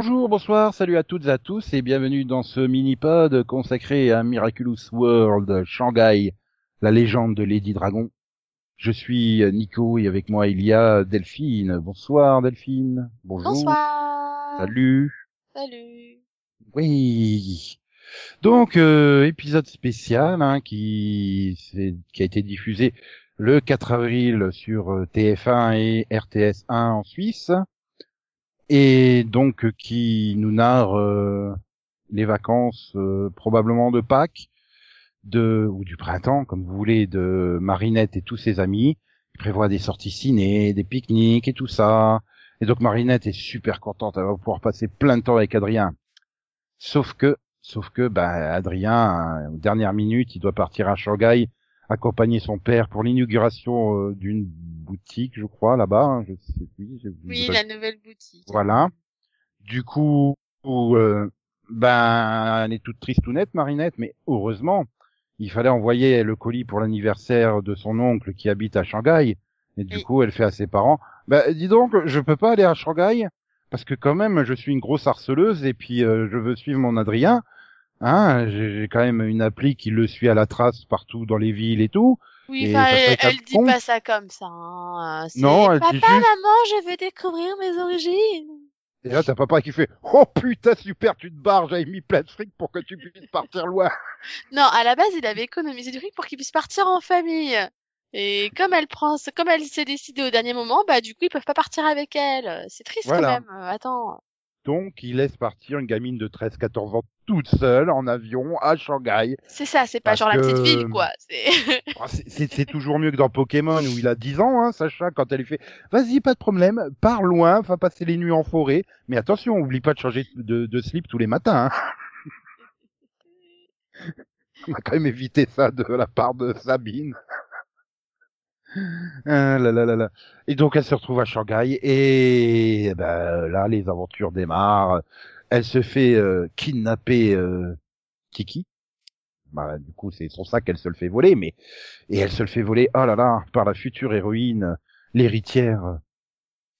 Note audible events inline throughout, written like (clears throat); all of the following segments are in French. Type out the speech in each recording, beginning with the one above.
Bonjour, bonsoir, salut à toutes et à tous et bienvenue dans ce mini-pod consacré à Miraculous World Shanghai, la légende de Lady Dragon. Je suis Nico et avec moi il y a Delphine. Bonsoir Delphine. Bonjour. Bonsoir. Salut. Salut. Oui. Donc euh, épisode spécial hein, qui qui a été diffusé le 4 avril sur euh, TF1 et RTS 1 en Suisse et donc euh, qui nous narre euh, les vacances probablement de Pâques de ou du printemps comme vous voulez de Marinette et tous ses amis. Il prévoit des sorties ciné des pique-niques et tout ça. Et donc Marinette est super contente. Elle va pouvoir passer plein de temps avec Adrien. Sauf que sauf que ben Adrien aux dernières minutes il doit partir à Shanghai accompagner son père pour l'inauguration euh, d'une boutique je crois là-bas hein, je sais plus oui la nouvelle boutique voilà du coup euh, ben elle est toute triste ou nette Marinette mais heureusement il fallait envoyer le colis pour l'anniversaire de son oncle qui habite à Shanghai. Et du coup, elle fait à ses parents, bah, dis donc, je peux pas aller à Shanghai parce que quand même, je suis une grosse harceleuse et puis euh, je veux suivre mon Adrien. Hein, j'ai quand même une appli qui le suit à la trace partout dans les villes et tout. Oui, Et elle, dit pas ça comme ça. Hein. Non, elle Papa, dit juste- maman, je veux découvrir mes origines. Et là, t'as papa qui fait, oh putain, super, tu te barres, j'avais mis plein de fric pour que tu puisses partir loin. (laughs) Non, à la base, il avait économisé du fric pour qu'il puisse partir en famille. Et comme elle prend, comme elle s'est décidée au dernier moment, bah du coup ils peuvent pas partir avec elle. C'est triste Voilà. quand même. Euh, Attends. Donc, il laisse partir une gamine de 13-14 ans toute seule en avion à Shanghai. C'est ça, c'est pas genre la petite ville quoi. C'est (laughs) Ah, c'est- toujours mieux que dans Pokémon où il a 10 ans, hein, Sacha, quand elle lui fait Vas-y, pas de problème, pars loin, va passer les nuits en forêt. Mais attention, oublie pas de changer de, de slip tous les matins. Hein. (laughs) On a quand même évité ça de la part de Sabine. Ah là là là là. Et donc elle se retrouve à Shanghai et eh ben, là les aventures démarrent. Elle se fait euh, kidnapper euh, Kiki. Bah, du coup c'est son sac elle se le fait voler mais et elle se le fait voler oh là là par la future héroïne l'héritière.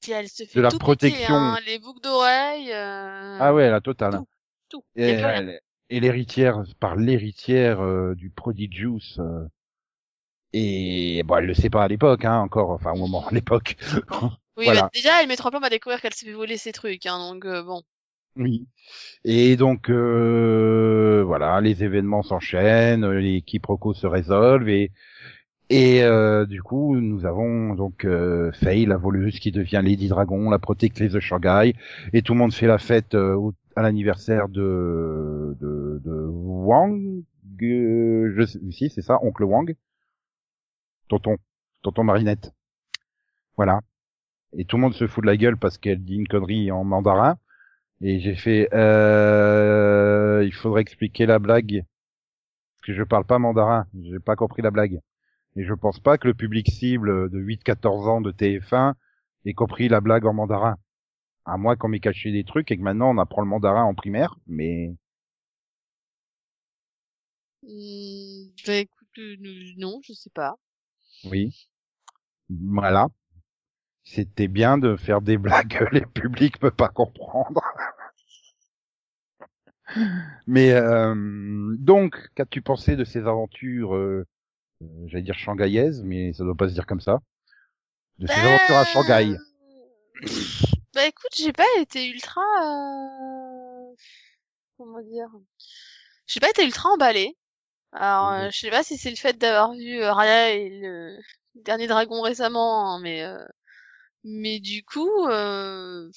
si elle se fait la tout piquer, protection. hein, les boucles d'oreilles. euh, Ah ouais la totale. Tout. Tout. Et, l'héritière par l'héritière euh, du Prodigious. Et bon, elle le sait pas à l'époque, hein, encore, enfin au moment, à l'époque. (laughs) Oui, Voilà. bah, déjà, elle met trois plombs à découvrir qu'elle s'est fait voler ses trucs, hein, donc euh, bon. oui. Et donc euh, voilà, les événements s'enchaînent, les quiproquos se résolvent et et euh, du coup nous avons donc euh, Faye, la voleuse qui devient Lady Dragon, la protectrice de Shanghai, et tout le monde fait la fête euh, au- à l'anniversaire de, de de Wang, euh, je sais, si c'est ça, oncle Wang, tonton, tonton Marinette, voilà. Et tout le monde se fout de la gueule parce qu'elle dit une connerie en mandarin. Et j'ai fait, euh, il faudrait expliquer la blague. Parce que je parle pas mandarin. J'ai pas compris la blague. Et je pense pas que le public cible de 8-14 ans de TF1 ait compris la blague en mandarin. À moins qu'on m'ait caché des trucs et que maintenant on apprend le mandarin en primaire, mais Hmm, bah écoute, euh, non, je sais pas. Oui. Voilà. C'était bien de faire des blagues que (laughs) les publics peuvent pas comprendre. Mais euh, donc, qu'as-tu pensé de ces aventures, euh, euh, j'allais dire shanghaïaises, mais ça doit pas se dire comme ça, de ces aventures à Shanghai Bah écoute, j'ai pas été ultra... euh, Comment dire? J'ai pas été ultra emballée. Alors, Mhm. euh, je sais pas si c'est le fait d'avoir vu euh, Raya et le dernier dragon récemment, hein, mais... euh, Mais du coup, euh,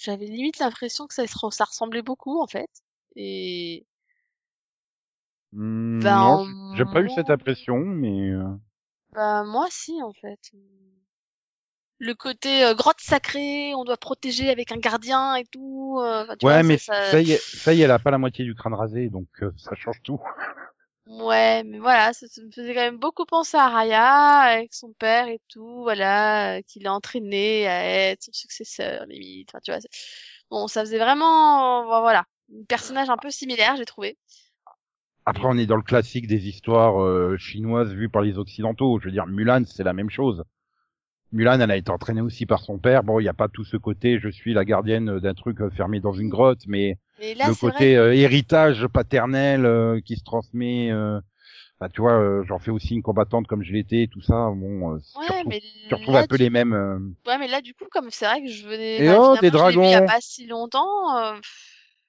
j'avais limite l'impression que ça, se ça ressemblait beaucoup en fait. Et Hmm, Ben, Non, j'ai pas eu cette impression, mais bah moi si en fait. Le côté euh, grotte sacrée, on doit protéger avec un gardien et tout. euh, tu ouais, vois, mais ça, ça- Faye, Faye, elle a pas la moitié du crâne rasé, donc ça change tout. Ouais, mais voilà, ça, me faisait quand même beaucoup penser à Raya avec son père et tout, voilà, euh, qui l'a entraîné à être son successeur limite. Enfin, tu vois, bon, ça faisait vraiment, euh, voilà, un personnage un peu similaire, j'ai trouvé. Après, on est dans le classique des histoires euh, chinoises vues par les occidentaux. Je veux dire, Mulan, c'est la même chose. Mulan, elle a été entraînée aussi par son père. Bon, il n'y a pas tout ce côté, je suis la gardienne d'un truc euh, fermé dans une grotte, mais, Mais là, le c'est vrai côté euh, héritage paternel euh, qui se transmet. Euh... Bah, tu vois, euh, j'en fais aussi une combattante comme je l'étais, tout ça. Bon, euh, tu, retrouves, mais tu retrouves là, un peu du- les mêmes. euh, Ouais, mais là, du coup, comme c'est vrai que je venais, Et enfin, oh, je vu il y a pas si longtemps, euh,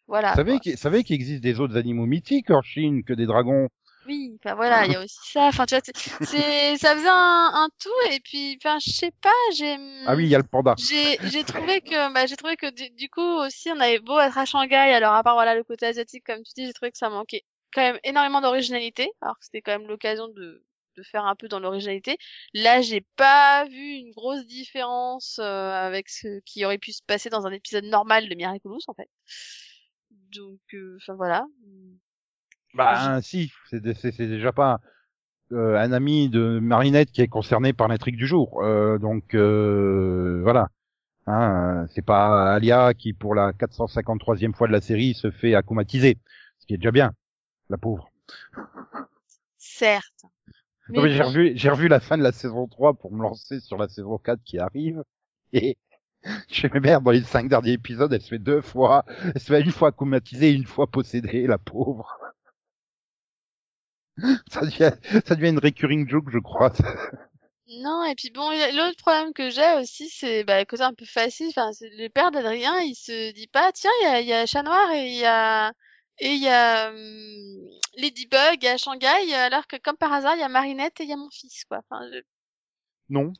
voilà, Vous savez quoi. qu'il vous savez qu'il existe des autres animaux mythiques en Chine que des dragons. Oui, enfin voilà, il y a (laughs) aussi ça. Enfin, tu vois, c'est, ça faisait un, un tout, et puis, enfin, je sais pas, j'ai, Ah oui, il y a le panda. j'ai, j'ai trouvé que, bah, j'ai trouvé que du, du coup aussi, on avait beau être à Shanghai, alors à part voilà le côté asiatique, comme tu dis, j'ai trouvé que ça manquait quand même énormément d'originalité, alors que c'était quand même l'occasion de de faire un peu dans l'originalité. Là, j'ai pas vu une grosse différence euh, avec ce qui aurait pu se passer dans un épisode normal de Miraculous, en fait. Donc, euh, enfin voilà. Bah si, c'est déjà pas euh, un ami de Marinette qui est concerné par l'intrigue du jour. Euh, donc euh, voilà. Hein, c'est pas Alia qui pour la 453e fois de la série se fait accomatiser, ce qui est déjà bien, la pauvre. Certes. Mais Non, mais j'ai revu j'ai revu la fin de la saison 3 pour me lancer sur la saison 4 qui arrive (laughs) et je fais merde dans les cinq derniers épisodes, elle se fait deux fois, elle se fait une fois acclimatisée et une fois possédée, la pauvre. (laughs) Ça devient, ça devient une recurring joke, je crois. Non, et puis bon, l'autre problème que j'ai aussi, c'est bah, côté un peu facile. Enfin, le père d'Adrien, il se dit pas, tiens, il y a, il y a Chat Noir et il y a et il y a hum, Ladybug à Shanghai, alors que comme par hasard, il y a Marinette et il y a mon fils, quoi. Enfin, je- Non.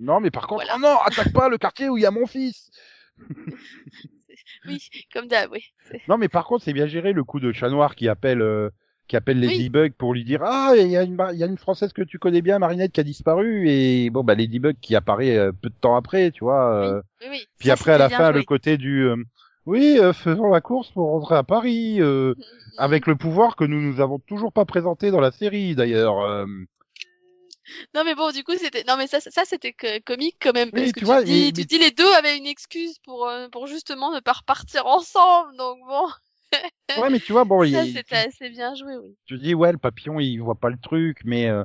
Non, mais par contre, Voilà. oh non, attaque pas le quartier où il y a mon fils. (laughs) oui, comme d'hab, oui. Non, mais par contre, c'est bien géré le coup de chat noir qui appelle, euh, qui appelle Oui. Ladybug pour lui dire ah il y y a une française que tu connais bien Marinette qui a disparu et bon bah Ladybug qui apparaît euh, peu de temps après tu vois euh, Oui, oui. puis Ça, après à la fin joué. le côté du euh, oui euh, faisons la course pour rentrer à Paris euh, avec le pouvoir que nous nous avons toujours pas présenté dans la série d'ailleurs euh. Non, mais bon, du coup, c'était non, mais ça, ça, c'était que- comique quand même, Oui, parce que tu dis, mais- tu dis les deux avaient une excuse pour euh, pour justement ne pas repartir (laughs) ensemble, donc bon, (laughs) ouais mais tu vois bon ça, c'était assez bien joué, oui. tu dis ouais le papillon il voit pas le truc mais euh,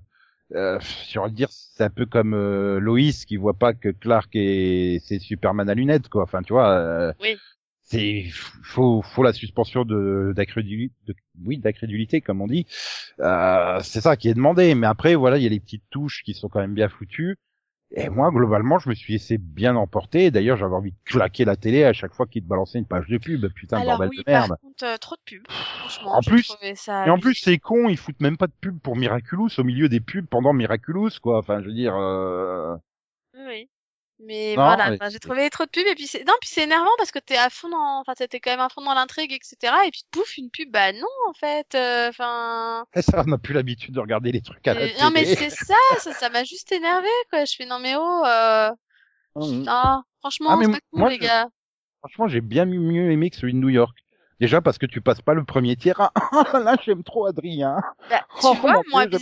euh, envie de dire c'est un peu comme euh, Loïs qui voit pas que Clark est c'est Superman à lunettes quoi enfin tu vois euh, Oui. c'est faut faut la suspension de d'incrédulité de, oui d'incrédulité comme on dit euh, c'est ça qui est demandé mais après voilà il y a les petites touches qui sont quand même bien foutues et moi globalement je me suis laissé bien emporter d'ailleurs j'avais envie de claquer la télé à chaque fois qu'il te balançait une page de pub putain Alors bordel oui, de merde par contre, euh, trop de pubs. Franchement, En plus- ça et en plus, c'est con, ils foutent même pas de pub pour Miraculous au milieu des pubs pendant Miraculous, quoi. Enfin, je veux dire, euh... Mais Non, voilà, enfin, j'ai trouvé trop de pubs et puis c'est non, puis c'est énervant parce que t'es à fond dans, enfin, t'es quand même à fond dans l'intrigue, etc. Et puis pouf, une pub, bah non, en fait, euh, enfin. (laughs) eh, ça, on n'a plus l'habitude de regarder les trucs à la euh, télé. non mais c'est ça, ça, ça m'a juste énervé quoi. Je fais non mais oh, euh... Hum. ah, franchement, Ah, c'est pas cool moi, les je- gars. Franchement, j'ai bien mieux- aimé que celui de New York. Déjà parce que tu passes pas le premier tiers. Ah, (laughs) là, j'aime trop Adrien. Bah, Oh, tu vois, moi j'aime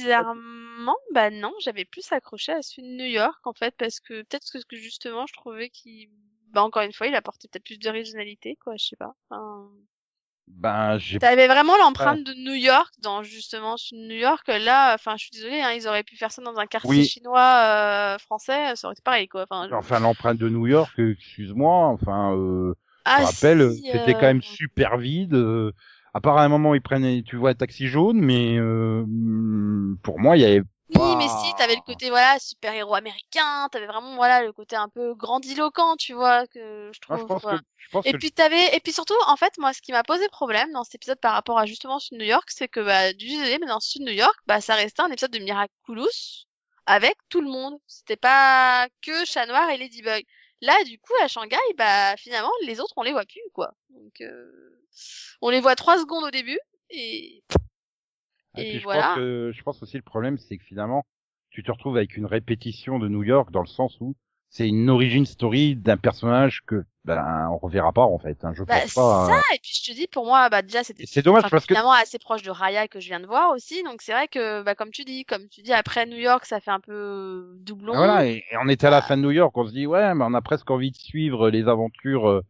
bizarrement, bah non, j'avais plus accroché à celui de New York en fait parce que peut-être que, que justement je trouvais qu'il, bah encore une fois, il apportait peut-être plus d'originalité quoi, je sais pas. Enfin, Ben, j'ai T'avais vraiment l'empreinte de New York dans justement celui de New York. Là, enfin, je suis désolée, hein, ils auraient pu faire ça dans un quartier Oui. chinois euh, français, ça aurait été pareil quoi. Enfin, je- enfin l'empreinte de New York. euh, Excuse-moi. Enfin, euh, je ah, me rappelle, si, c'était euh, quand même super vide. euh, à part à un moment, ils prennent, tu vois, un taxi jaune, mais euh, pour moi, il y avait Oui, mais si, t'avais le côté voilà super héros américain, t'avais vraiment voilà le côté un peu grandiloquent, tu vois que je trouve. je pense voilà. que, je pense Et que puis t'avais et puis surtout en fait moi ce qui m'a posé problème dans cet épisode par rapport à justement de New York c'est que bah du mais dans de New York bah ça restait un épisode de Miraculous avec tout le monde c'était pas que Chat Noir et Ladybug là du coup à Shanghai bah finalement les autres on les voit plus quoi donc euh, on les voit trois secondes au début et Et, Et puis je voilà. pense que je pense aussi le problème c'est que finalement tu te retrouves avec une répétition de New York dans le sens où c'est une origin story d'un personnage que ben on reverra pas en fait. Hein, je bah pense c'est pas. ça et puis je te dis pour moi bah déjà c'était Et C'est dommage enfin, parce que finalement assez proche de Raya que je viens de voir aussi donc c'est vrai que bah comme tu dis comme tu dis après New York ça fait un peu doublon Ah, voilà et, et on était à la Bah. fin de New York, on se dit ouais mais on a presque envie de suivre les aventures euh,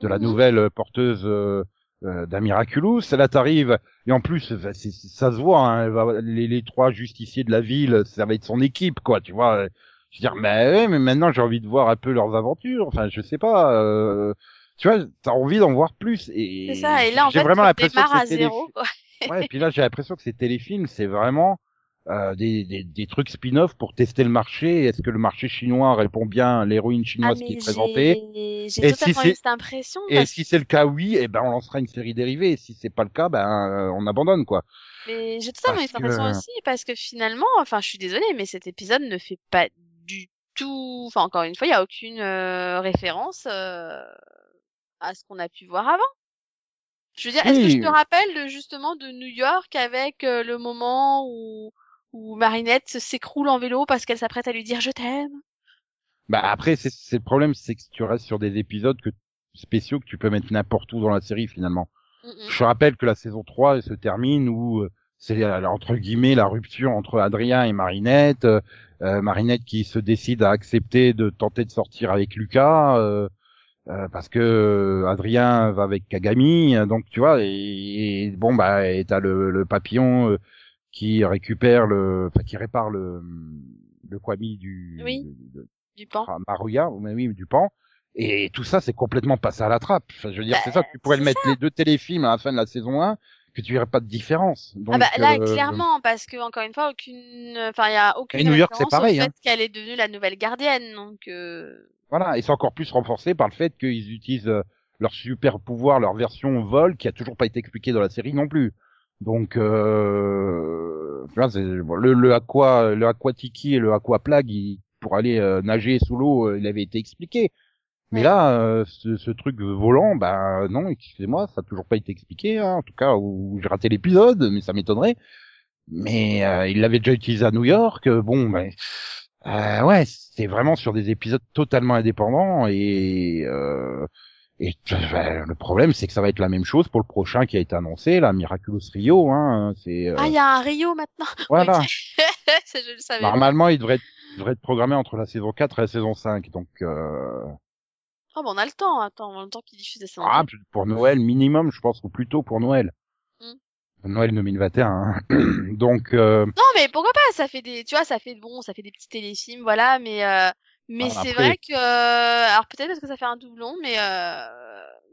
de la nouvelle porteuse euh, euh, d'un Miraculous. Là t'arrives et en plus ça, se voit hein, les, les trois justiciers de la ville ça va être son équipe quoi tu vois. Je veux dire, mais mais maintenant j'ai envie de voir un peu leurs aventures. Enfin, je sais pas. Euh... Tu vois, t'as envie d'en voir plus. Et C'est ça. Et là, en j'ai fait, vraiment on l'impression démarre que à zéro. quoi. Ouais, et puis là, j'ai l'impression que ces téléfilms, c'est vraiment euh, des, des, des trucs spin-off pour tester le marché. Est-ce que le marché chinois répond bien à l'héroïne Ah, chinoise qui mais est présentée j'ai Et si totalement eu cette impression Et parce si c'est le cas, oui, eh ben on lancera une série dérivée. Et si c'est pas le cas, ben euh, on abandonne quoi. Mais j'ai totalement cette impression que- aussi parce que finalement, enfin, je suis désolée, mais cet épisode ne fait pas du tout. Enfin, encore une fois, il y a aucune euh, référence euh, à ce qu'on a pu voir avant. Je veux dire, est-ce que je te rappelle de, justement de New York avec euh, le moment où où Marinette s'écroule en vélo parce qu'elle s'apprête à lui dire je t'aime. Bah après, c'est le problème, c'est que tu restes sur des épisodes que spéciaux que tu peux mettre n'importe où dans la série finalement. Mm. Je rappelle que la saison 3 elle se termine où euh, c'est euh, entre guillemets la rupture entre Adrien et Marinette. euh, euh, Marinette qui se décide à accepter de tenter de sortir avec Lucas euh, euh, parce que Adrien va avec Kagami. Donc tu vois, et, et bon bah et t'as le, le papillon euh, qui récupère le, enfin qui répare le le kwami du Oui. de- de- Du pan. ah, Maruya, ou oui, du pan. Et tout ça, c'est complètement passé à la trappe. Enfin, je veux dire, Bah, c'est ça, tu pourrais le mettre les deux téléfilms à la fin de la saison 1, que tu verrais pas de différence. Donc, ah bah là euh, clairement parce que encore une fois aucune enfin il y a aucune Et New York, c'est pareil, au hein. fait qu'elle est devenue la nouvelle gardienne donc euh... Voilà, et c'est encore plus renforcé par le fait qu'ils utilisent euh, leur super pouvoir, leur version vol, qui a toujours pas été expliqué dans la série non plus. Donc, euh, bon, le, le aqua, le aquatiki et le aquaplague, il- pour aller euh, nager sous l'eau, euh, il avait été expliqué. Mais Ouais. là, euh, ce, ce truc volant, bah non, excusez-moi, ça a toujours pas été expliqué. hein, en tout cas, où j'ai raté l'épisode, mais ça m'étonnerait. Mais euh, il l'avait déjà utilisé à New York. bon, ben, euh, ouais, c'est vraiment sur des épisodes totalement indépendants et euh, et ben, le problème c'est que ça va être la même chose pour le prochain qui a été annoncé, la Miraculous Rio. Hein, c'est euh, ah il y a un Rio maintenant (laughs) voilà. (laughs) Je le savais pas. Normalement, il devrait être, devrait être programmé entre la saison 4 et la saison 5. Donc, euh, oh bah on a le temps attends on a le temps qu'ils diffusent des séries ah, pour Noël minimum, je pense, ou plutôt pour Noël. Mm. Noël 2021. hein. (clears throat) donc, euh, non mais pourquoi pas ça fait des tu vois ça fait bon ça fait des petits téléfilms voilà mais euh... mais c'est vrai que euh, alors peut-être parce que ça fait un doublon mais euh...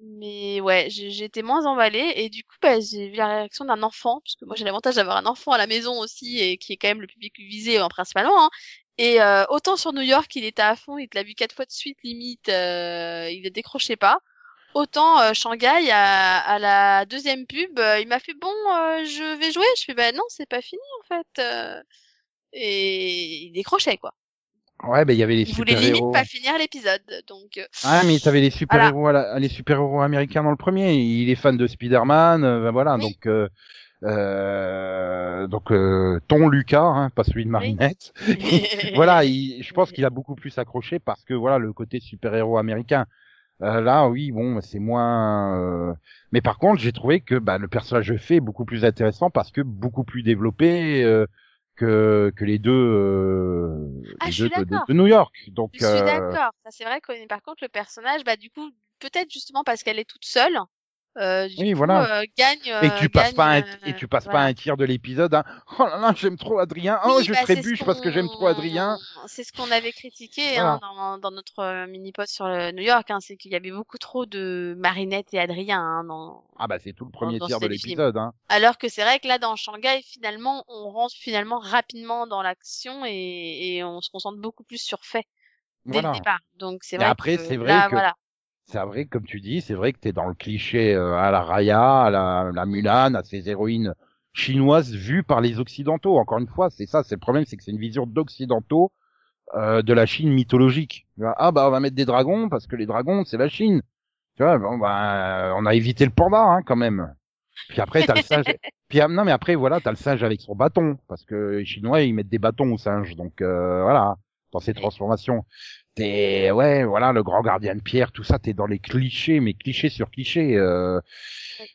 mais ouais été moins emballée et du coup bah, j'ai vu la réaction d'un enfant parce que moi j'ai l'avantage d'avoir un enfant à la maison aussi et qui est quand même le public visé hein, principalement hein. et euh, autant sur New York il était à fond il te l'a vu quatre fois de suite limite euh, il ne décrochait pas. Autant euh, Shanghai à, à la deuxième pub euh, il m'a fait bon euh, je vais jouer. Je fais bah non c'est pas fini en fait euh, et il décrochait quoi ouais, ben il y avait les il voulait super limite héros. pas finir l'épisode donc Ah, mais t'avais les super héros, les super héros américains dans le premier. Il est fan de Spider-Man, euh, ben voilà. Oui. Donc, euh, euh, donc euh, ton Lucas, hein, pas celui de Marinette. (laughs) voilà, il- je pense qu'il a beaucoup plus accroché parce que voilà le côté super-héros américain. Euh, là, oui, bon, c'est moins. euh, Mais par contre, j'ai trouvé que bah, le personnage Fée est beaucoup plus intéressant parce que beaucoup plus développé euh, que que les deux, euh, Ah, les je suis deux de, de- New York. Donc, Je suis euh, d'accord. Ça, c'est vrai que par contre, le personnage, bah, du coup, peut-être justement parce qu'elle est toute seule, euh, du Oui, coup, voilà. euh, gagne. et que tu euh, passes gagne, pas un, euh, et tu passes voilà. pas un tiers de l'épisode. Hein. Oh là là, j'aime trop Adrien. Oh, Oui, je bah, trébuche parce que j'aime trop Adrien. C'est ce qu'on avait critiqué Voilà. hein, dans, dans notre euh, mini-pod sur le New York, hein, c'est qu'il y avait beaucoup trop de Marinette et Adrien. Hein, dans... Ah bah c'est tout le premier dans tiers de l'épisode. Hein. Alors que c'est vrai que là, dans Shanghai, finalement, on rentre finalement rapidement dans l'action et, et on se concentre beaucoup plus sur fait dès Voilà. le départ. Donc c'est vrai après, c'est vrai là, que- voilà. C'est vrai, comme tu dis, c'est vrai que t'es dans le cliché euh, à la Raya, à la, la Mulan, à ces héroïnes chinoises vues par les occidentaux. Encore une fois, c'est ça, c'est le problème, c'est que c'est une vision d'occidentaux euh, de la Chine mythologique. Ah bah on va mettre des dragons parce que les dragons c'est la Chine. Tu vois, bon bah on a évité le panda hein, quand même. Puis après t'as le (laughs) singe. Puis ah, non mais après voilà t'as le singe avec son bâton parce que les Chinois ils mettent des bâtons aux singes donc euh, voilà dans ces transformations. T'es ouais voilà le grand gardien de pierre tout ça t'es dans les clichés mais clichés sur clichés. Euh...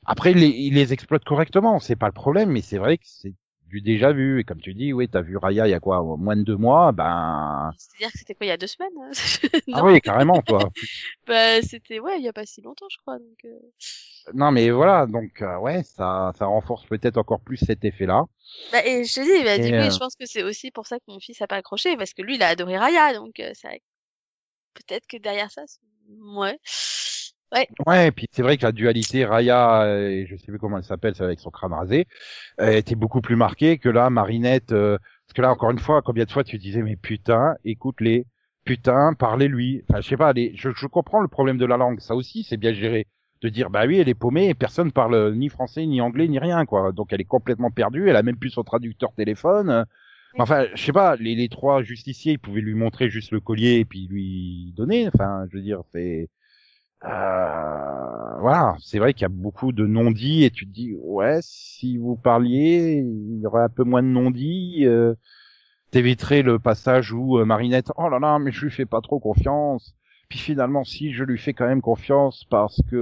Après les, ils les exploitent correctement c'est pas le problème mais c'est vrai que c'est du déjà vu. Et comme tu dis, oui, t'as vu Raya il y a quoi, moins de deux mois, ben. C'est-à-dire que c'était quoi, il y a deux semaines hein (laughs) Ah oui, carrément, toi. (laughs) bah, c'était ouais, il y a pas si longtemps, je crois. Donc, euh... Non, mais voilà, donc euh, ouais, ça, ça renforce peut-être encore plus cet effet-là. Bah, et je te dis, bah, Et, du coup, euh, je pense que c'est aussi pour ça que mon fils a pas accroché, parce que lui, il a adoré Raya, donc euh, ça, peut-être que derrière ça, ouais, ouais, Ouais, et puis c'est vrai que la dualité Raya, euh, et je sais plus comment elle s'appelle, celle avec son crâne rasé, euh, était beaucoup plus marquée que là, Marinette. euh, parce que là, encore une fois, combien de fois tu disais, mais putain, écoute-les, putain, parlez-lui. Enfin, je sais pas, je, je comprends le problème de la langue, ça aussi, c'est bien géré. De dire, bah oui, elle est paumée et personne parle ni français, ni anglais, ni rien, quoi. Donc elle est complètement perdue, elle a même plus son traducteur téléphone. Enfin, je sais pas, les, trois justiciers, ils pouvaient lui montrer juste le collier et puis lui donner. Enfin, je veux dire, c'est... Euh, voilà, c'est vrai qu'il y a beaucoup de non-dits et tu te dis ouais, si vous parliez, il y aurait un peu moins de non-dits. Euh, T'éviterais le passage où euh, Marinette, oh là là, mais je lui fais pas trop confiance. Puis finalement, si je lui fais quand même confiance parce que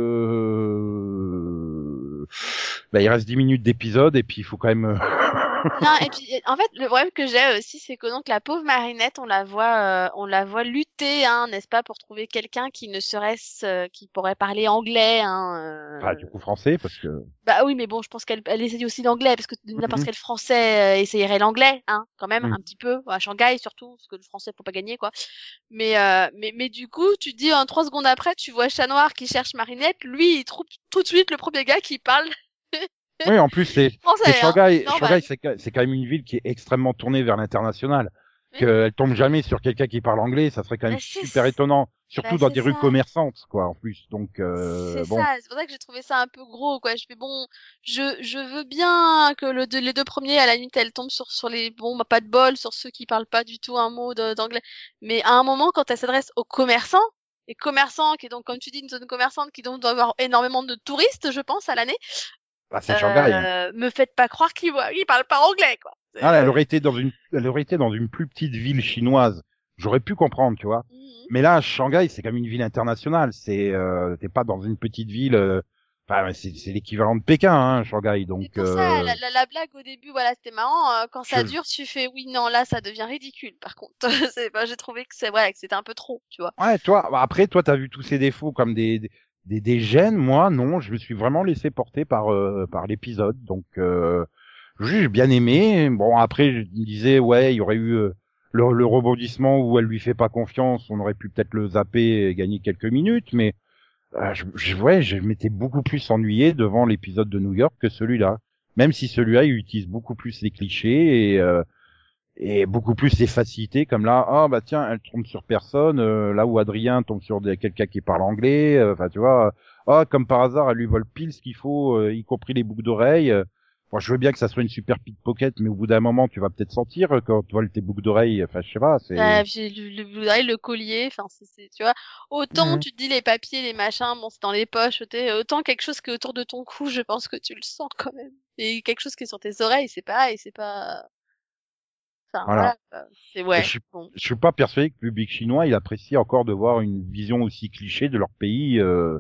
euh, bah, il reste 10 minutes d'épisode et puis il faut quand même. (laughs) Non, et puis en fait, le problème que j'ai aussi, c'est que donc la pauvre Marinette, on la voit, euh, on la voit lutter, hein, n'est-ce pas, pour trouver quelqu'un qui ne serait-ce, euh, qui pourrait parler anglais, hein. euh, Enfin, du coup français parce que. Bah oui, mais bon, je pense qu'elle elle essaye aussi l'anglais, parce que n'importe Mhm. quel Français euh, essayerait l'anglais, hein, quand même, Mhm. un petit peu, à Shanghai surtout, parce que le Français faut pas gagner, quoi. Mais euh, mais mais du coup, tu te dis en trois secondes après, tu vois Chat Noir qui cherche Marinette, lui, il trouve tout de suite le premier gars qui parle Oui, en plus c'est. (laughs) Shanghai. Shanghai, c'est quand- même une ville qui est extrêmement tournée vers l'international. Oui. Qu'elle tombe jamais sur quelqu'un qui parle anglais, ça serait quand même Bah, super étonnant, surtout Bah, dans des rues ça. commerçantes, quoi, en plus. Donc euh, c'est bon, ça, c'est pour ça que j'ai trouvé ça un peu gros, quoi. Je fais bon, je, je veux bien que le, les deux premiers, à la limite, elles tombent sur, sur les, bon, bah, pas de bol, sur ceux qui parlent pas du tout un mot d'anglais. Mais à un moment, quand elle s'adresse aux commerçants, et commerçants, qui est donc, comme tu dis, une zone commerçante, qui donc doit avoir énormément de touristes, je pense, à l'année, bah, c'est Shanghai. hein. euh, me faites pas croire qu'ils voient, ils parlent pas anglais, quoi. Ah, elle aurait été dans une, elle aurait été dans une plus petite ville chinoise. J'aurais pu comprendre, tu vois. Mhm. Mais là, Shanghai, c'est comme une ville internationale. C'est, euh, t'es pas dans une petite ville. euh, Enfin, c'est l'équivalent de Pékin, hein, Shanghai. Donc, pour ça, euh, la, la, la blague au début, voilà, c'était marrant. euh, quand ça Je- dure, tu fais oui, non, là, ça devient ridicule. Par contre, (laughs) c'est, bah, j'ai trouvé que c'est, voilà, que c'était un peu trop, tu vois. Ouais, toi, bah, après, toi, t'as vu tous ces défauts comme des, des, des, des gènes. Moi, non, je me suis vraiment laissé porter par, euh, par l'épisode. Donc, euh, j'ai bien aimé. Bon, après, je disais, ouais, il y aurait eu euh, le, le rebondissement où elle lui fait pas confiance. On aurait pu peut-être le zapper et gagner quelques minutes, mais euh, je, je, ouais, je m'étais beaucoup plus ennuyé devant l'épisode de New York que celui-là. Même si celui-là, il utilise beaucoup plus les clichés et, euh, et beaucoup plus les facilités, comme là, ah bah tiens, elle tombe sur personne, euh, là où Adrien tombe sur des- quelqu'un qui parle anglais, euh, enfin tu vois, ah comme par hasard, elle lui vole pile ce qu'il faut, euh, y compris les boucles d'oreilles. euh. Bon, je veux bien que ça soit une super pickpocket, mais au bout d'un moment, tu vas peut-être sentir euh, quand tu voles tes boucles d'oreilles, enfin je sais pas, c'est... Euh, puis le, le le collier, enfin, c'est, tu vois. Autant Mhm. tu te dis les papiers, les machins, bon, c'est dans les poches, autant quelque chose qui est autour de ton cou, je pense que tu le sens quand même. Et quelque chose qui est sur tes oreilles, c'est pareil, c'est pas. Enfin, Voilà. voilà. quoi. C'est ouais. Et je suis- Bon. je suis pas persuadé que le public chinois il apprécie encore de voir une vision aussi cliché de leur pays. euh.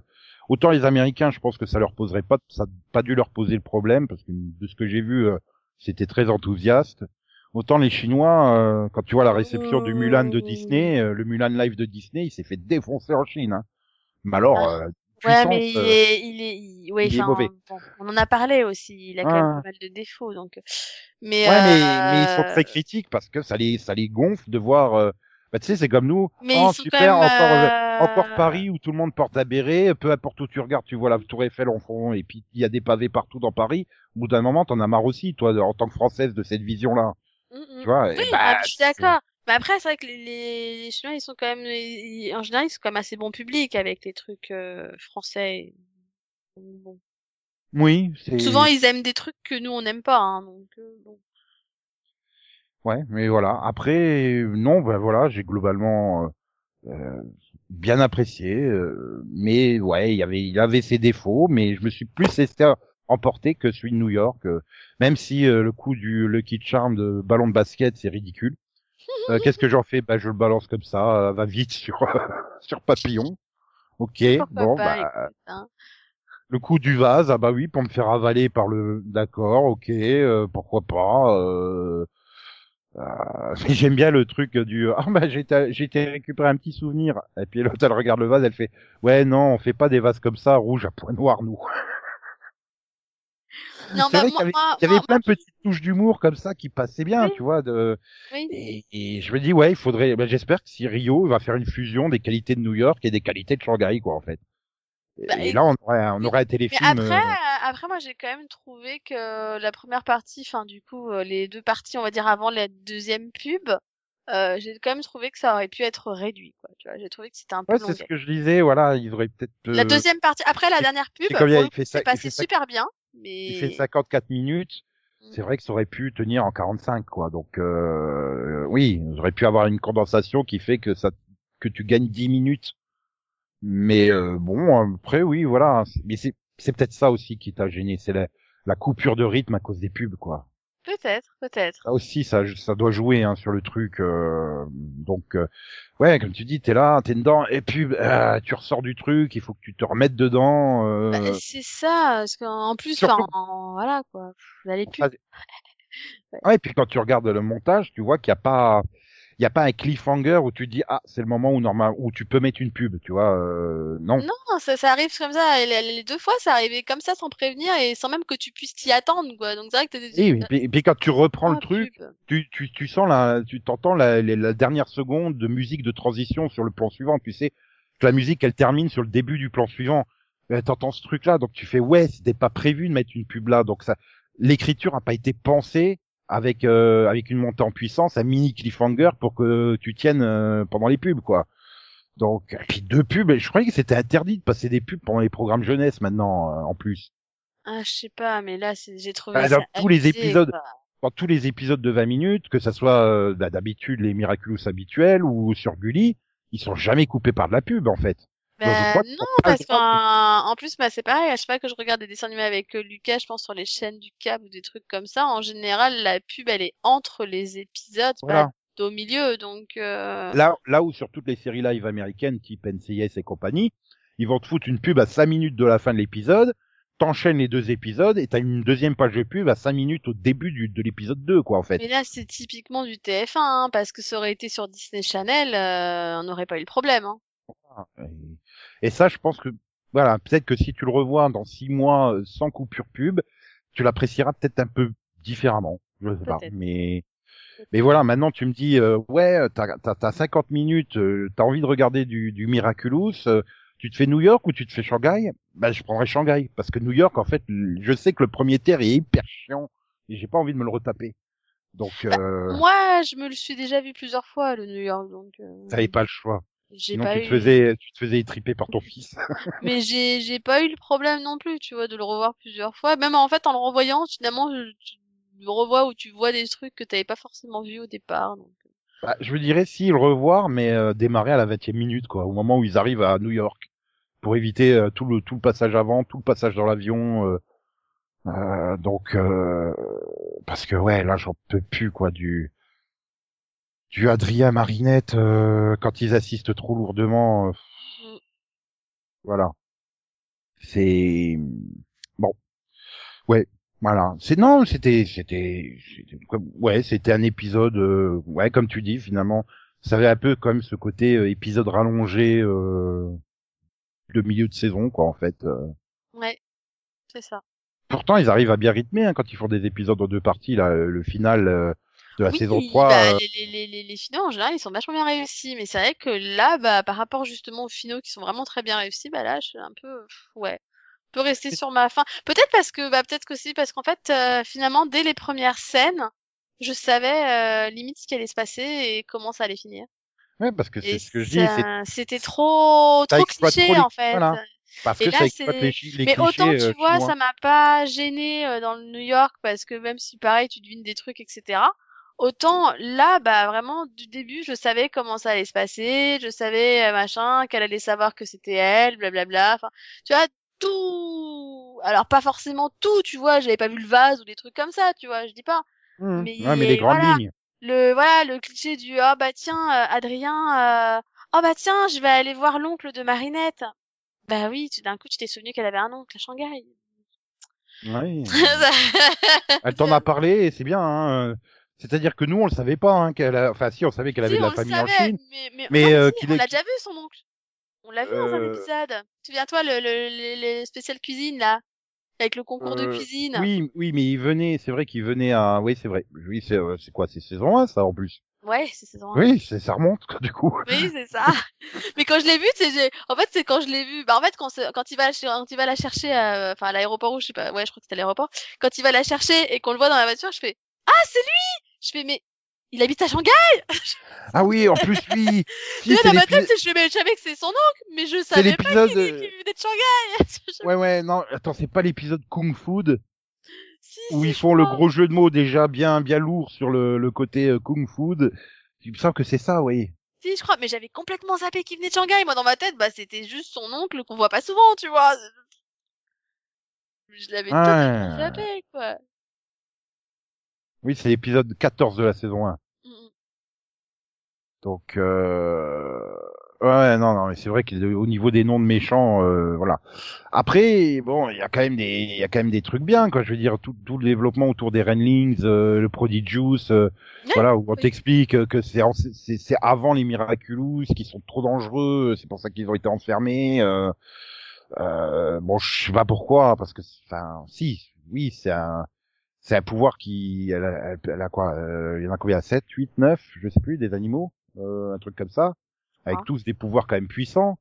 Autant les Américains, je pense que ça leur poserait pas, ça a pas dû leur poser le problème parce que de ce que j'ai vu, euh, c'était très enthousiaste. Autant les Chinois, euh, quand tu vois la réception du Mulan de Disney, euh, le Mulan live de Disney, il s'est fait défoncer en Chine. Hein. Mais alors, Ah. euh, Ouais, puissance, mais il euh, est, il est, il- ouais, il est mauvais. bon, on en a parlé aussi. Il a quand même pas mal de défauts, donc. Mais. Ouais, mais, mais ils sont euh, très critiques parce que ça les, ça les gonfle de voir. euh, Bah, tu sais, c'est comme nous. Mais oh, super, encore, euh, euh, encore Paris où tout le monde porte un béret. Peu importe où tu regardes, tu vois la Tour Eiffel en fond et puis il y a des pavés partout dans Paris. Au bout d'un moment, t'en as marre aussi, toi, en tant que française de cette vision-là. Mm, mm. Tu vois. Oui, et bah, ah, je suis d'accord. Mais après, c'est vrai que les, les, les Chinois, ils sont quand même, ils- en général, ils sont quand même assez bon public avec les trucs euh, français. Bon. Oui. Souvent, ils aiment des trucs que nous, on n'aime pas. Hein, donc, euh, bon. Ouais, mais voilà. Après, non, ben voilà, j'ai globalement euh, euh, bien apprécié. euh, mais ouais, il y avait, il avait ses défauts, mais je me suis plus laissé emporter que celui de New York. euh, même si le coup du Lucky Charm de ballon de basket, c'est ridicule. (laughs) Qu'est-ce que j'en fais? Bah, je le balance comme ça, va vite sur (laughs) sur papillon. Ok, Pourquoi bon, pas, bah, écoute, hein. Le coup du vase, ah bah oui, pour me faire avaler par le, d'accord, ok, euh, pourquoi pas. Euh... euh, (laughs) j'aime bien le truc du, (laughs) ah bah j'ai été j'ai été récupérer un petit souvenir. Et puis l'autre elle regarde le vase, elle fait, ouais non, on fait pas des vases comme ça, rouge à point noir nous. (laughs) Non, C'est bah, vrai moi, qu'il y avait, moi, il y avait moi- plein de petites touches d'humour comme ça qui passaient bien, Oui. tu vois. De... oui. Et, et je me dis, ouais, il faudrait. Ben, J'espère que si Rio va faire une fusion des qualités de New York et des qualités de Shanghai, quoi, en fait. Et, Bah, et et- là, on aurait, on aurait un Mais téléfilm. après, euh, euh, après moi j'ai quand même trouvé que la première partie, enfin du coup euh, les deux parties, on va dire avant la deuxième pub, euh, j'ai quand même trouvé que ça aurait pu être réduit, quoi. Tu vois, j'ai trouvé que c'était un peu Ouais, c'est ce que je disais. Voilà, ils auraient peut-être. La deuxième partie, après la dernière pub, c'est passé super bien, Il fait mais 54 minutes. Mm. C'est vrai que ça aurait pu tenir en 45, quoi. Donc, euh, oui, j'aurais pu avoir une condensation qui fait que ça, que tu gagnes 10 minutes. Mais euh, bon, après, oui, voilà. Mais c'est, c'est peut-être ça aussi qui t'a gêné. C'est la, la coupure de rythme à cause des pubs, quoi. peut-être, peut-être. Ça aussi, ça, ça doit jouer hein, sur le truc. euh, donc, euh, ouais, comme tu dis, t'es là, t'es dedans, et puis euh, tu ressors du truc, il faut que tu te remettes dedans. euh, Bah, c'est ça, parce qu'en plus, surtout- voilà quoi, Pff, les (laughs) pubs. Ouais, et puis quand tu regardes le montage, tu vois qu'il n'y a pas, il y a pas un cliffhanger où tu te dis ah c'est le moment où normal où tu peux mettre une pub, tu vois. euh, non. Non, ça, ça arrive comme ça. Les, deux fois, ça arrivait comme ça, sans prévenir et sans même que tu puisses t'y attendre, quoi. Donc c'est vrai que des. Et, et puis, et puis quand tu reprends Ah, le truc, pub. tu, tu, tu sens la, tu t'entends la, la, la dernière seconde de musique de transition sur le plan suivant. Tu sais que la musique elle termine sur le début du plan suivant. T'entends ce truc là, donc tu fais ouais, c'était pas prévu de mettre une pub là, donc ça, l'écriture a pas été pensée avec euh, avec une montée en puissance, un mini cliffhanger pour que tu tiennes euh, pendant les pubs quoi. Donc et puis deux pubs, je croyais que c'était interdit de passer des pubs pendant les programmes jeunesse maintenant euh, en plus. Ah, je sais pas, mais là, j'ai trouvé Ah, ça dans tous les épisodes, quoi. dans tous les épisodes de 20 minutes, que ça soit euh, bah, d'habitude les Miraculous habituels ou sur Gulli, ils sont jamais coupés par de la pub en fait. Bah, non, parce qu'en en plus, bah, c'est pareil. À chaque fois que je regarde des dessins animés avec euh, Lucas, je pense sur les chaînes du câble ou des trucs comme ça, en général, la pub, elle est entre les épisodes, Voilà. pas au milieu. Donc, euh... Là, là où sur toutes les séries live américaines, type NCIS et compagnie, ils vont te foutre une pub à 5 minutes de la fin de l'épisode, t'enchaînes les deux épisodes et t'as une deuxième page de pub à 5 minutes au début du, de l'épisode 2, quoi, en fait. mais là, c'est typiquement du TF1, hein, parce que ça aurait été sur Disney Channel, euh, on n'aurait pas eu le problème. Hein. Et, et ça, je pense que, voilà, peut-être que si tu le revois dans 6 mois euh, sans coupure pub, tu l'apprécieras peut-être un peu différemment. Je sais pas. Mais, mais voilà, maintenant tu me dis, euh, ouais, t'as, t'as, t'as 50 minutes, euh, t'as envie de regarder du, du Miraculous, euh, tu te fais New York ou tu te fais Shanghai? Ben, je prendrais Shanghai. Parce que New York, en fait, je sais que le premier terre est hyper chiant et j'ai pas envie de me le retaper. Donc, euh, Moi, je me le suis déjà vu plusieurs fois, le New York, donc euh, t'avais pas le choix. J'ai Sinon, pas tu eu. te faisais, tu te faisais étriper par ton fils. (laughs) Mais j'ai j'ai pas eu le problème non plus, tu vois, de le revoir plusieurs fois. Même en fait, en le revoyant, finalement, je- tu le revois où tu vois des trucs que t'avais pas forcément vu au départ. Donc. euh. Bah, je me dirais si le revoir, mais euh, démarrer à la 20e minute, quoi, au moment où ils arrivent à New York, pour éviter euh, tout le tout le passage avant, tout le passage dans l'avion. euh, euh, donc, euh, parce que ouais, là, j'en peux plus, quoi, du du Adrien Marinette euh, quand ils assistent trop lourdement. euh, Mm. voilà, c'est bon, ouais. Voilà, c'est non, c'était, c'était, c'était- ouais, c'était un épisode, euh, ouais, comme tu dis, finalement, ça avait un peu comme ce côté euh, épisode rallongé euh, de milieu de saison, quoi, en fait. euh. Ouais, c'est ça. Pourtant, ils arrivent à bien rythmer hein, quand ils font des épisodes en deux parties. Là, le final euh, de la Oui, saison 3, bah, euh, les, les, les, les, finaux en général, ils sont vachement bien réussis. Mais c'est vrai que là, bah, par rapport justement aux finaux qui sont vraiment très bien réussis, bah là, je suis un peu, pff, ouais, peut rester sur ma fin. Peut-être parce que, bah, peut-être qu'aussi parce qu'en fait, euh, finalement, dès les premières scènes, je savais euh, limite ce qui allait se passer et comment ça allait finir. ouais, parce que c'est ce que je dis, c'était trop, trop cliché trop les- en fait. voilà. parce et que là, ça les, les Mais autant tu euh, vois, ça m'a pas gêné euh, dans le New York parce que même si pareil, tu devines des trucs, etc. Autant là, bah vraiment du début, je savais comment ça allait se passer, je savais euh, machin, qu'elle allait savoir que c'était elle, blablabla. Enfin, tu vois tout. Alors pas forcément tout, tu vois, j'avais pas vu le vase ou des trucs comme ça, tu vois, je dis pas. Mmh. mais ouais, mais les grandes voilà. lignes. Le voilà, le cliché du ah bah tiens, euh, Adrien, euh, oh bah tiens, je vais aller voir l'oncle de Marinette. Bah oui, d'un coup, tu t'es souvenu qu'elle avait un oncle à Shanghai. Oui. (laughs) Elle t'en a parlé c'est bien. Hein. C'est-à-dire que nous, on le savait pas. Hein, qu'elle a... Enfin, si, on savait qu'elle avait de la le famille en savait, Chine. mais, mais, mais, non, euh, si, on l'a déjà vu, son oncle. On l'a vu dans un Euh, épisode. Souviens-toi, le, le, le, le spécial cuisine, là. Avec le concours de Euh, cuisine. Oui, oui, mais il venait. C'est vrai qu'il venait à. Oui, c'est vrai. Oui, c'est euh, c'est quoi C'est saison 1, ça en plus? Ouais, c'est saison un. Oui, c'est- ça remonte du coup. Oui, c'est ça. (laughs) (laughs) Mais quand je l'ai vu, c'est en fait c'est quand je l'ai vu. Bah en fait quand quand il va quand il va la chercher à- enfin à l'aéroport ou je sais pas. Ouais, je crois que c'était à l'aéroport. Quand il va la chercher et qu'on le voit dans la voiture, je fais "Ah, c'est lui!" Je fais "Mais il habite à Shanghai." (laughs) Ah oui, en plus lui. si, dans ma tête, je fais "Mais je savais que c'est son oncle, mais je savais pas qu'il qu'il venait de Shanghai." (laughs) Ouais, ouais, non, attends, c'est pas l'épisode Kung Food si, où ils font le gros jeu de mots déjà bien, bien lourd sur le, le côté euh, Kung Food. Il me semble que c'est ça, oui. Si, je crois, mais j'avais complètement zappé qu'il venait de Shanghai. Moi dans ma tête, bah c'était juste son oncle qu'on voit pas souvent, tu vois. Je l'avais totalement Ah. zappé quoi. Oui, c'est l'épisode 14 de la saison 1. Mm, mm. Donc, euh... ouais, non, non, mais c'est vrai qu'au niveau des noms de méchants, euh, voilà. Après, bon, il y a quand même des, il y a quand même des trucs bien, quoi. Je veux dire, tout, tout le développement autour des Renlings, euh, le Prodigious, euh, Ouais, voilà, où on oui. t'explique que c'est, c'est avant les Miraculous, qui sont trop dangereux, c'est pour ça qu'ils ont été enfermés. Euh, euh, bon, je sais pas pourquoi, parce que, enfin, si, oui, c'est un, c'est un pouvoir qui, elle a, elle- a quoi euh, Il y en a combien? 7, 8, 9, je sais plus, des animaux, euh, un truc comme ça, avec Ah. tous des pouvoirs quand même puissants.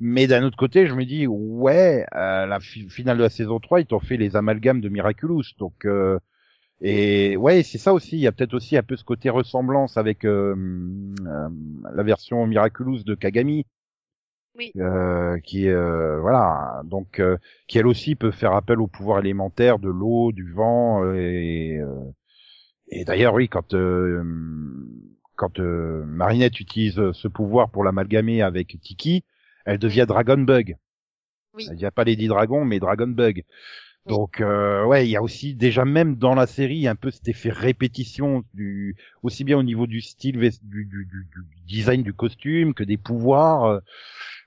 Mais d'un autre côté, je me dis, ouais, à la fi- finale de la saison 3, ils t'ont fait les amalgames de Miraculous. Donc, euh, et ouais, c'est ça aussi. Il y a peut-être aussi un peu ce côté ressemblance avec euh, euh, la version Miraculous de Kagami. Oui. Euh, qui euh, voilà. Donc euh, qui elle aussi peut faire appel aux pouvoirs élémentaires de l'eau du vent euh, et euh, et d'ailleurs oui quand euh, quand euh, Marinette utilise ce pouvoir pour l'amalgamer avec Tiki elle devient Dragon Bug. Oui. elle devient pas Lady Dragon mais Dragon Bug. Donc euh, ouais il y a aussi déjà même dans la série un peu cet effet répétition du aussi bien au niveau du style du, du, du, du design du costume que des pouvoirs euh,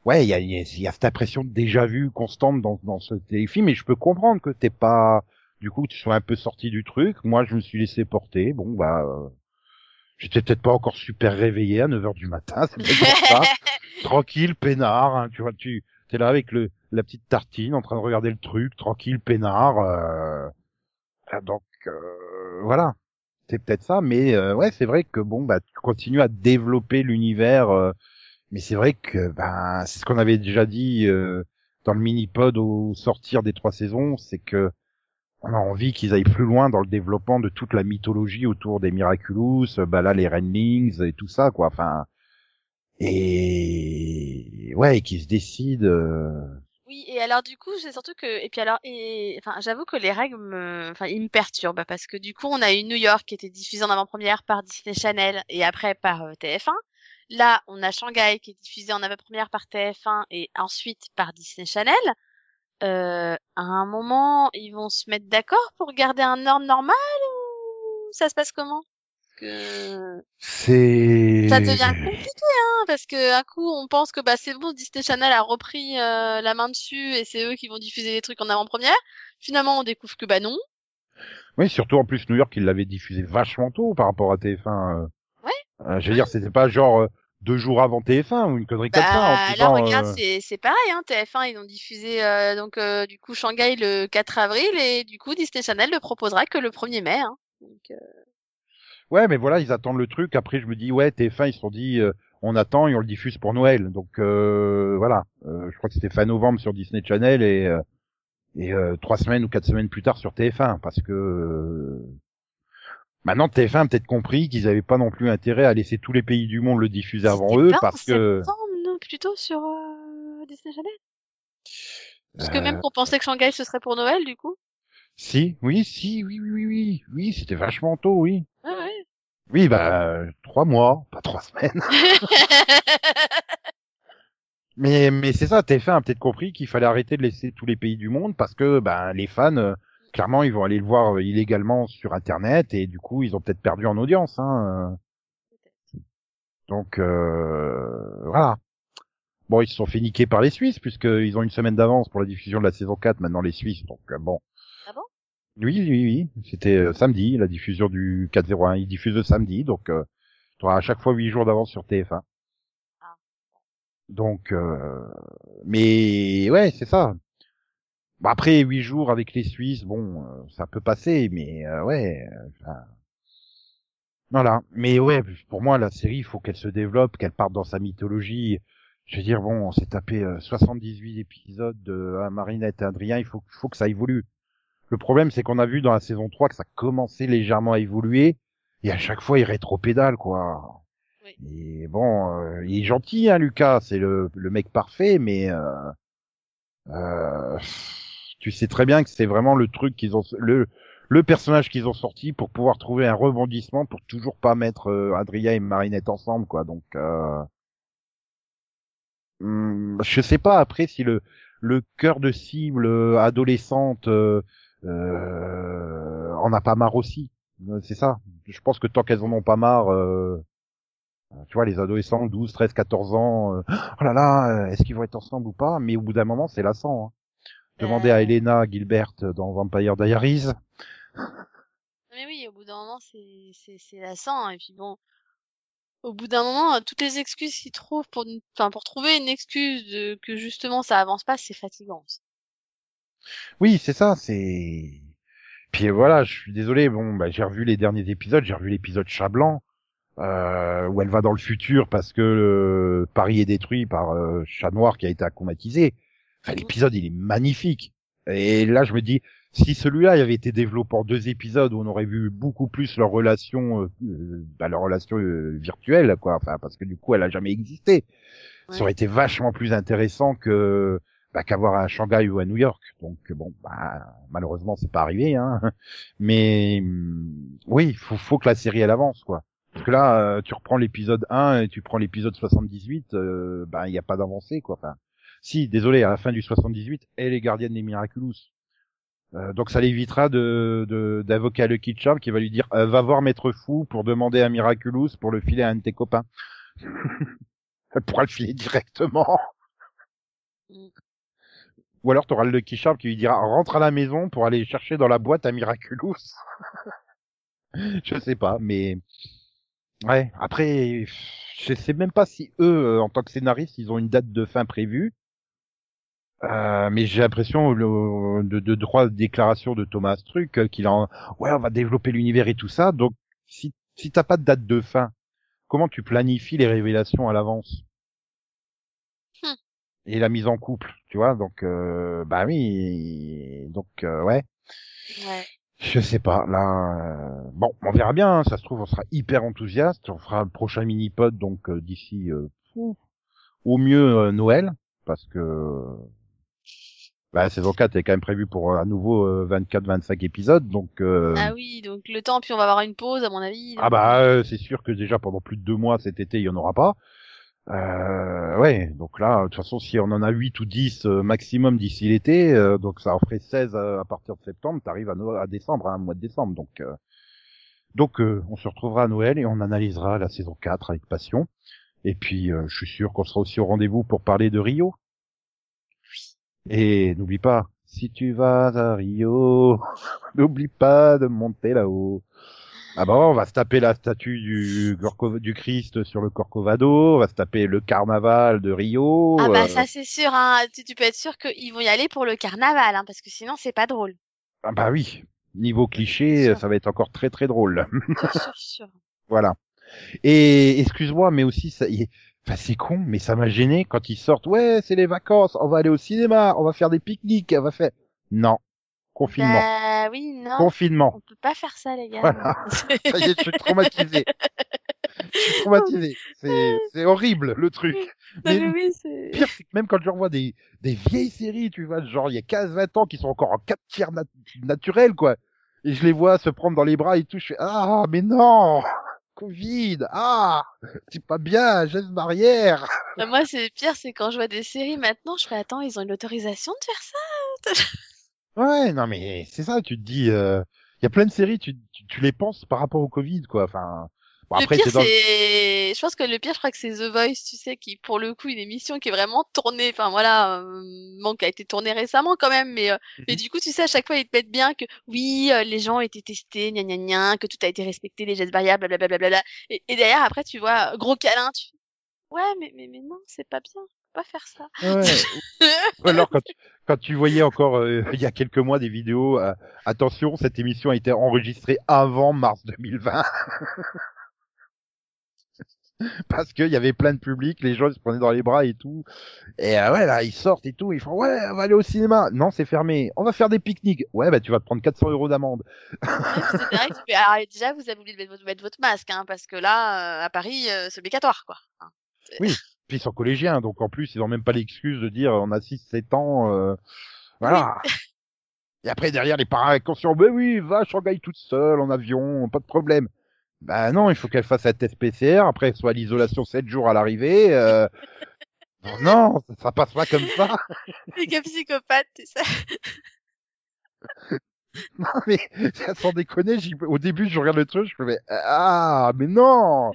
ouais, il y a, y, a, y a cette impression de déjà vu constante dans, dans ce téléfilm, et je peux comprendre que t'es pas, du coup, tu sois un peu sorti du truc. Moi, je me suis laissé porter. Bon, bah, euh, j'étais peut-être pas encore super réveillé à 9 heures du matin, c'est peut-être ça. (laughs) tranquille, peinard, hein, tu vois, tu es là avec le la petite tartine en train de regarder le truc, tranquille, peinard. Euh, ah, donc, euh, voilà. C'est peut-être ça, mais euh, ouais, c'est vrai que bon, bah, tu continues à développer l'univers. Mais c'est vrai que ben c'est ce qu'on avait déjà dit euh, dans le mini-pod au sortir des trois saisons, c'est que on a envie qu'ils aillent plus loin dans le développement de toute la mythologie autour des Miraculous, bah là les Renlings et tout ça quoi. Enfin et ouais, et qu'ils se décident. euh, Oui, et alors du coup, c'est surtout que et puis alors et enfin, j'avoue que les règles me enfin, ils me perturbent parce que du coup, on a eu New York qui était diffusé en avant-première par Disney Channel et après par euh, TF1. Là, on a Shanghai qui est diffusé en avant-première par TF1 et ensuite par Disney Channel. Euh, à un moment, ils vont se mettre d'accord pour garder un ordre normal ou ça se passe comment? Que C'est ça devient compliqué hein parce que un coup on pense que bah c'est bon Disney Channel a repris euh, la main dessus et c'est eux qui vont diffuser les trucs en avant-première. Finalement on découvre que bah non. Oui, surtout en plus New York, ils l'avaient diffusé vachement tôt par rapport à TF1. euh. Ouais. Euh, je veux dire, c'était pas genre deux jours avant TF1 ou une connerie comme ça. En Bah là disant, regarde euh, c'est c'est pareil hein TF1 ils ont diffusé euh, donc euh, du coup Shanghai le 4 avril et du coup Disney Channel le proposera que le 1er mai hein. Donc, euh, Ouais, mais voilà, ils attendent le truc. Après, je me dis, ouais, TF1, ils se sont dit, euh, on attend et on le diffuse pour Noël. Donc euh, voilà, Euh, je crois que c'était fin novembre sur Disney Channel et euh, et euh, trois semaines ou quatre semaines plus tard sur TF1 parce que euh, maintenant TF1 a peut-être compris qu'ils avaient pas non plus intérêt à laisser tous les pays du monde le diffuser avant eux parce que non, plutôt sur euh, Disney Channel? Parce que Euh, même qu'on pensait que Shanghai ce serait pour Noël du coup? si, oui, si, oui, oui, oui, oui, oui, c'était vachement tôt, oui. Ouais, ouais. Oui, bah euh, trois mois, pas trois semaines. (laughs) Mais, mais c'est ça, TF1 a peut-être compris qu'il fallait arrêter de laisser tous les pays du monde parce que ben les fans, euh, clairement, ils vont aller le voir euh, illégalement sur Internet et du coup, ils ont peut-être perdu en audience. Hein. euh. Donc euh, voilà. Bon, ils se sont fait niquer par les Suisses puisqu'ils ont une semaine d'avance pour la diffusion de la saison 4 maintenant les Suisses. Donc euh, bon. Ah bon? Oui, oui, oui. C'était euh, samedi la diffusion du 4-0-1. Ils diffusent le samedi, donc euh, tu auras à chaque fois 8 jours d'avance sur TF1. Ah. Donc, euh, mais ouais, c'est ça. Bah, après 8 jours avec les Suisses, bon, euh, ça peut passer, mais euh, ouais. euh, enfin, Voilà. Mais ouais, pour moi, la série, il faut qu'elle se développe, qu'elle parte dans sa mythologie. Je veux dire, bon, on s'est tapé euh, 78 épisodes de euh, Marinette et Adrien, il faut, faut que ça évolue. Le problème, c'est qu'on a vu dans la saison 3 que ça commençait légèrement à évoluer, et à chaque fois, il rétropédale, quoi. Oui. Et bon, euh, il est gentil, hein, Lucas, c'est le, le mec parfait, mais euh, euh, tu sais très bien que c'est vraiment le truc qu'ils ont, le, le personnage qu'ils ont sorti pour pouvoir trouver un rebondissement pour toujours pas mettre euh, Adrien et Marinette ensemble, quoi. Donc, euh, hum, je sais pas après si le le cœur de cible euh, adolescente euh, euh, en a pas marre aussi. Euh, C'est ça. Je pense que tant qu'elles en ont pas marre, euh, tu vois, les adolescents, 12, 13, 14 ans, euh, oh là là, euh, est-ce qu'ils vont être ensemble ou pas? Mais au bout d'un moment, c'est lassant. Hein. Demandez Euh. à Elena Gilbert dans Vampire Diaries. Mais oui, au bout d'un moment, c'est c'est c'est lassant. Et puis bon, au bout d'un moment, toutes les excuses qu'ils trouvent pour, enfin pour trouver une excuse de, que justement ça avance pas, c'est fatigant. aussi. Oui, c'est ça, c'est... Puis voilà, je suis désolé, bon, bah, j'ai revu les derniers épisodes, j'ai revu l'épisode Chat Blanc, euh, où elle va dans le futur parce que euh, Paris est détruit par euh, Chat Noir qui a été acclimatisé. Enfin, l'épisode, il est magnifique. Et là, je me dis, si celui-là il avait été développé en deux épisodes où on aurait vu beaucoup plus leur relation, euh, euh, bah, leur relation euh, virtuelle, quoi, enfin, parce que du coup, elle a jamais existé. Ça aurait été vachement plus intéressant que bah, qu'avoir à Shanghai ou à New York. Donc bon, bah, malheureusement, c'est pas arrivé. Hein. Mais hum, oui, il faut, faut que la série elle avance, quoi. Parce que là, euh, tu reprends l'épisode 1 et tu prends l'épisode 78, euh, bah il y a pas d'avancée, quoi. Enfin, si, désolé, à la fin du 78, elle est gardienne des Miraculous. Euh, donc ça l'évitera de de- d'invoquer Lucky qui va lui dire euh, va voir Maître Fou pour demander un Miraculous pour le filer à un de tes copains. (laughs) Elle pourra le filer directement. Ou alors t'auras le Lucky qui lui dira rentre à la maison pour aller chercher dans la boîte un Miraculous. (laughs) je sais pas, mais ouais. Après, je sais même pas si eux, euh, en tant que scénaristes, ils ont une date de fin prévue. Euh, mais j'ai l'impression de, de de déclaration de Thomas Truc euh, qu'il en ouais on va développer l'univers et tout ça. Donc si si t'as pas de date de fin comment tu planifies les révélations à l'avance? Hmm. et la mise en couple tu vois? Donc euh, bah oui donc euh, ouais. Ouais. je sais pas là euh, bon on verra bien hein, ça se trouve on sera hyper enthousiaste. On fera le prochain mini pod donc euh, d'ici euh, au mieux euh, Noël parce que bah, la saison 4 est quand même prévue pour euh, à nouveau 24-25 épisodes, donc euh, Ah oui, donc le temps, puis on va avoir une pause, à mon avis. ah bah euh, c'est sûr que déjà pendant plus de deux mois cet été il y en aura pas. Euh, ouais, donc là de toute façon si on en a 8 ou 10 euh, maximum d'ici l'été, euh, donc ça en ferait 16 à, à partir de septembre, t'arrives à, no- à décembre, hein, mois de décembre, donc euh, donc euh, on se retrouvera à Noël et on analysera la saison 4 avec passion. Et puis euh, je suis sûr qu'on sera aussi au rendez-vous pour parler de Rio. Et n'oublie pas, si tu vas à Rio, (laughs) n'oublie pas de monter là-haut. Ah bah on va se taper la statue du, Christ sur le Corcovado, on va se taper le carnaval de Rio. Ah bah euh, ça c'est sûr, hein. Tu, tu peux être sûr qu'ils vont y aller pour le carnaval, hein, parce que sinon c'est pas drôle. ah bah oui, niveau cliché, ça va être encore très très drôle. Sûr, sûr, sûr. (laughs) voilà. Et excuse-moi, mais aussi ça, y est- enfin c'est con, mais ça m'a gêné quand ils sortent. Ouais, c'est les vacances, on va aller au cinéma, on va faire des pique-niques, on va faire. Non, confinement, Bah oui, non. confinement. On peut pas faire ça, les gars. Voilà. (laughs) Ça y est, je suis traumatisé. Je suis traumatisé. C'est, horrible, le truc. Non, Mais mais le oui, c'est... pire, c'est que même quand je revois des, des vieilles séries, tu vois, genre, il y a 15, 20 ans, qui sont encore en 4 tiers nat naturels, quoi. Et je les vois se prendre dans les bras et tout, je fais, ah, mais non! Covid! Ah! C'est pas bien, geste barrière! Bah, moi, c'est pire, c'est quand je vois des séries maintenant, je fais, attends, ils ont une autorisation de faire ça? (laughs) Ouais, non, mais c'est ça, tu te dis, euh, il y a plein de séries, tu, tu, tu les penses par rapport au Covid, quoi. Enfin, Bon, le après, pire, c'est dans... je pense que le pire, je crois que c'est The Voice, tu sais, qui, pour le coup, une émission qui est vraiment tournée, enfin voilà, euh, bon, qui a été tournée récemment quand même, mais, euh, mais Mhm. du coup, tu sais, à chaque fois, ils te mettent bien que, oui, euh, les gens ont été testés, gna gna gna, que tout a été respecté, les gestes barrières, blablabla, et, et derrière, après, tu vois, gros câlin, tu ouais, mais, mais, mais non, c'est pas bien, faut pas faire ça. Ouais. Ou alors quand tu, quand tu voyais encore euh, (laughs) il y a quelques mois des vidéos, euh, attention, cette émission a été enregistrée avant mars 2020. (laughs) Parce qu'il y avait plein de public, les gens se prenaient dans les bras et tout. Et euh, ouais, là, ils sortent et tout, ils font ouais, on va aller au cinéma. Non, c'est fermé. On va faire des pique-niques. Ouais, bah tu vas te prendre 400 euros d'amende. (laughs) Ouais, alors, déjà, vous avez oublié de mettre votre, masque, hein, parce que là, euh, à Paris, euh, c'est obligatoire, quoi. Hein. (laughs) Puis ils sont collégiens, donc en plus ils ont même pas l'excuse de dire on a 6-7 ans. euh, voilà. Et après derrière les parents conscients, ben oui, va Shanghai toute seule en avion, pas de problème. Bah non, il faut qu'elle fasse un test PCR, après elle soit à l'isolation 7 jours à l'arrivée. Euh... (laughs) non, non, ça, ça passe pas comme ça. (laughs) C'est que psychopathe, tu sais. Non mais (laughs) sans déconner, au début je regarde le truc, je fais ah mais non.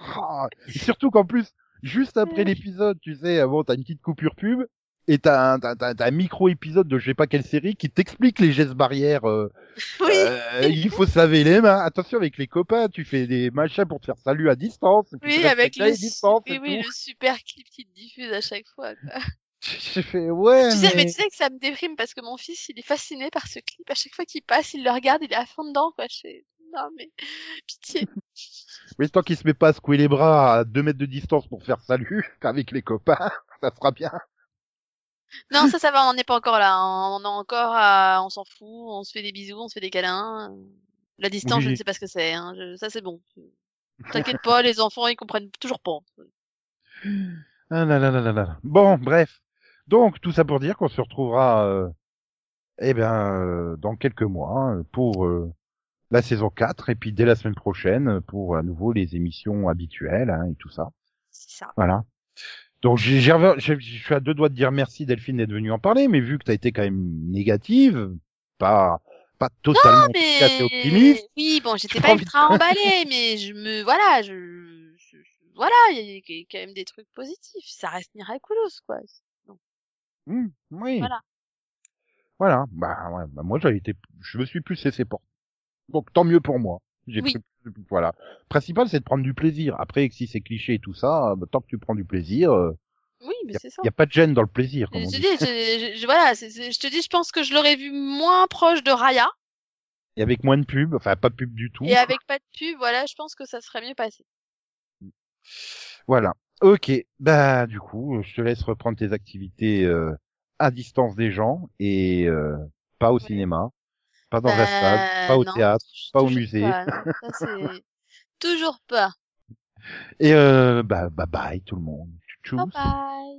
Ah, et surtout qu'en plus, juste après l'épisode, tu sais, bon, t'as une petite coupure pub et t'as un, t'as un micro épisode de je sais pas quelle série qui t'explique les gestes barrières. euh, (laughs) Oui. euh, il faut se laver les mains. Attention avec les copains, tu fais des machins pour te faire salut à distance. Oui, avec le, distance oui, oui, le super clip qui te diffuse à chaque fois. Quoi. (laughs) J'ai fait ouais. Tu sais, mais mais... tu sais que ça me déprime parce que mon fils, il est fasciné par ce clip. À chaque fois qu'il passe, il le regarde, il est à fond dedans, quoi. Je fais, non, mais, (laughs) pitié. Mais tant qu'il se met pas à secouer les bras à deux mètres de distance pour faire salut avec les copains, ça sera bien. Non, ça, ça va, on n'est pas encore là. On est encore à, on s'en fout, on se fait des bisous, on se fait des câlins. La distance, je ne sais pas ce que c'est, hein. Je- ça c'est bon. (laughs) T'inquiète pas, les enfants, ils comprennent toujours pas. Ah là là là là là. Bon, bref. Donc tout ça pour dire qu'on se retrouvera, euh, eh bien, euh, dans quelques mois euh, pour euh, la saison 4 et puis dès la semaine prochaine pour à nouveau les émissions habituelles hein, et tout ça. C'est ça. Voilà. Donc j'ai, je suis à deux doigts de dire merci Delphine d'être venue en parler, mais vu que tu as été quand même négative, pas pas totalement à fait optimiste. Oui, bon, j'étais pas ultra emballée, mais je me, voilà, je, je- je- voilà, il y a quand même des trucs positifs. Ça reste miraculous, quoi. Hmm, oui. Voilà. Voilà. Bah, ouais, bah moi j'ai été, je me suis plus laissé porter. Donc tant mieux pour moi. J'ai Oui. pris- voilà. Principal c'est de prendre du plaisir. Après si c'est cliché et tout ça, bah, tant que tu prends du plaisir, euh, Oui, mais c'est ça. a, y a pas de gêne dans le plaisir comme Je on te dit. dis, je, je- voilà, c'est- c'est- je te dis, je pense que je l'aurais vu moins proche de Raya Et avec moins de pub, enfin pas de pub du tout. et avec pas de pub, voilà, je pense que ça serait mieux passé. Voilà. Ok. Bah du coup, je te laisse reprendre tes activités euh, à distance des gens et euh, pas au Ouais. cinéma, pas dans Bah, stade, pas au non, théâtre, pas au musée. pas, ça, (laughs) toujours pas. Et euh, bah bye bye tout le monde. Bye.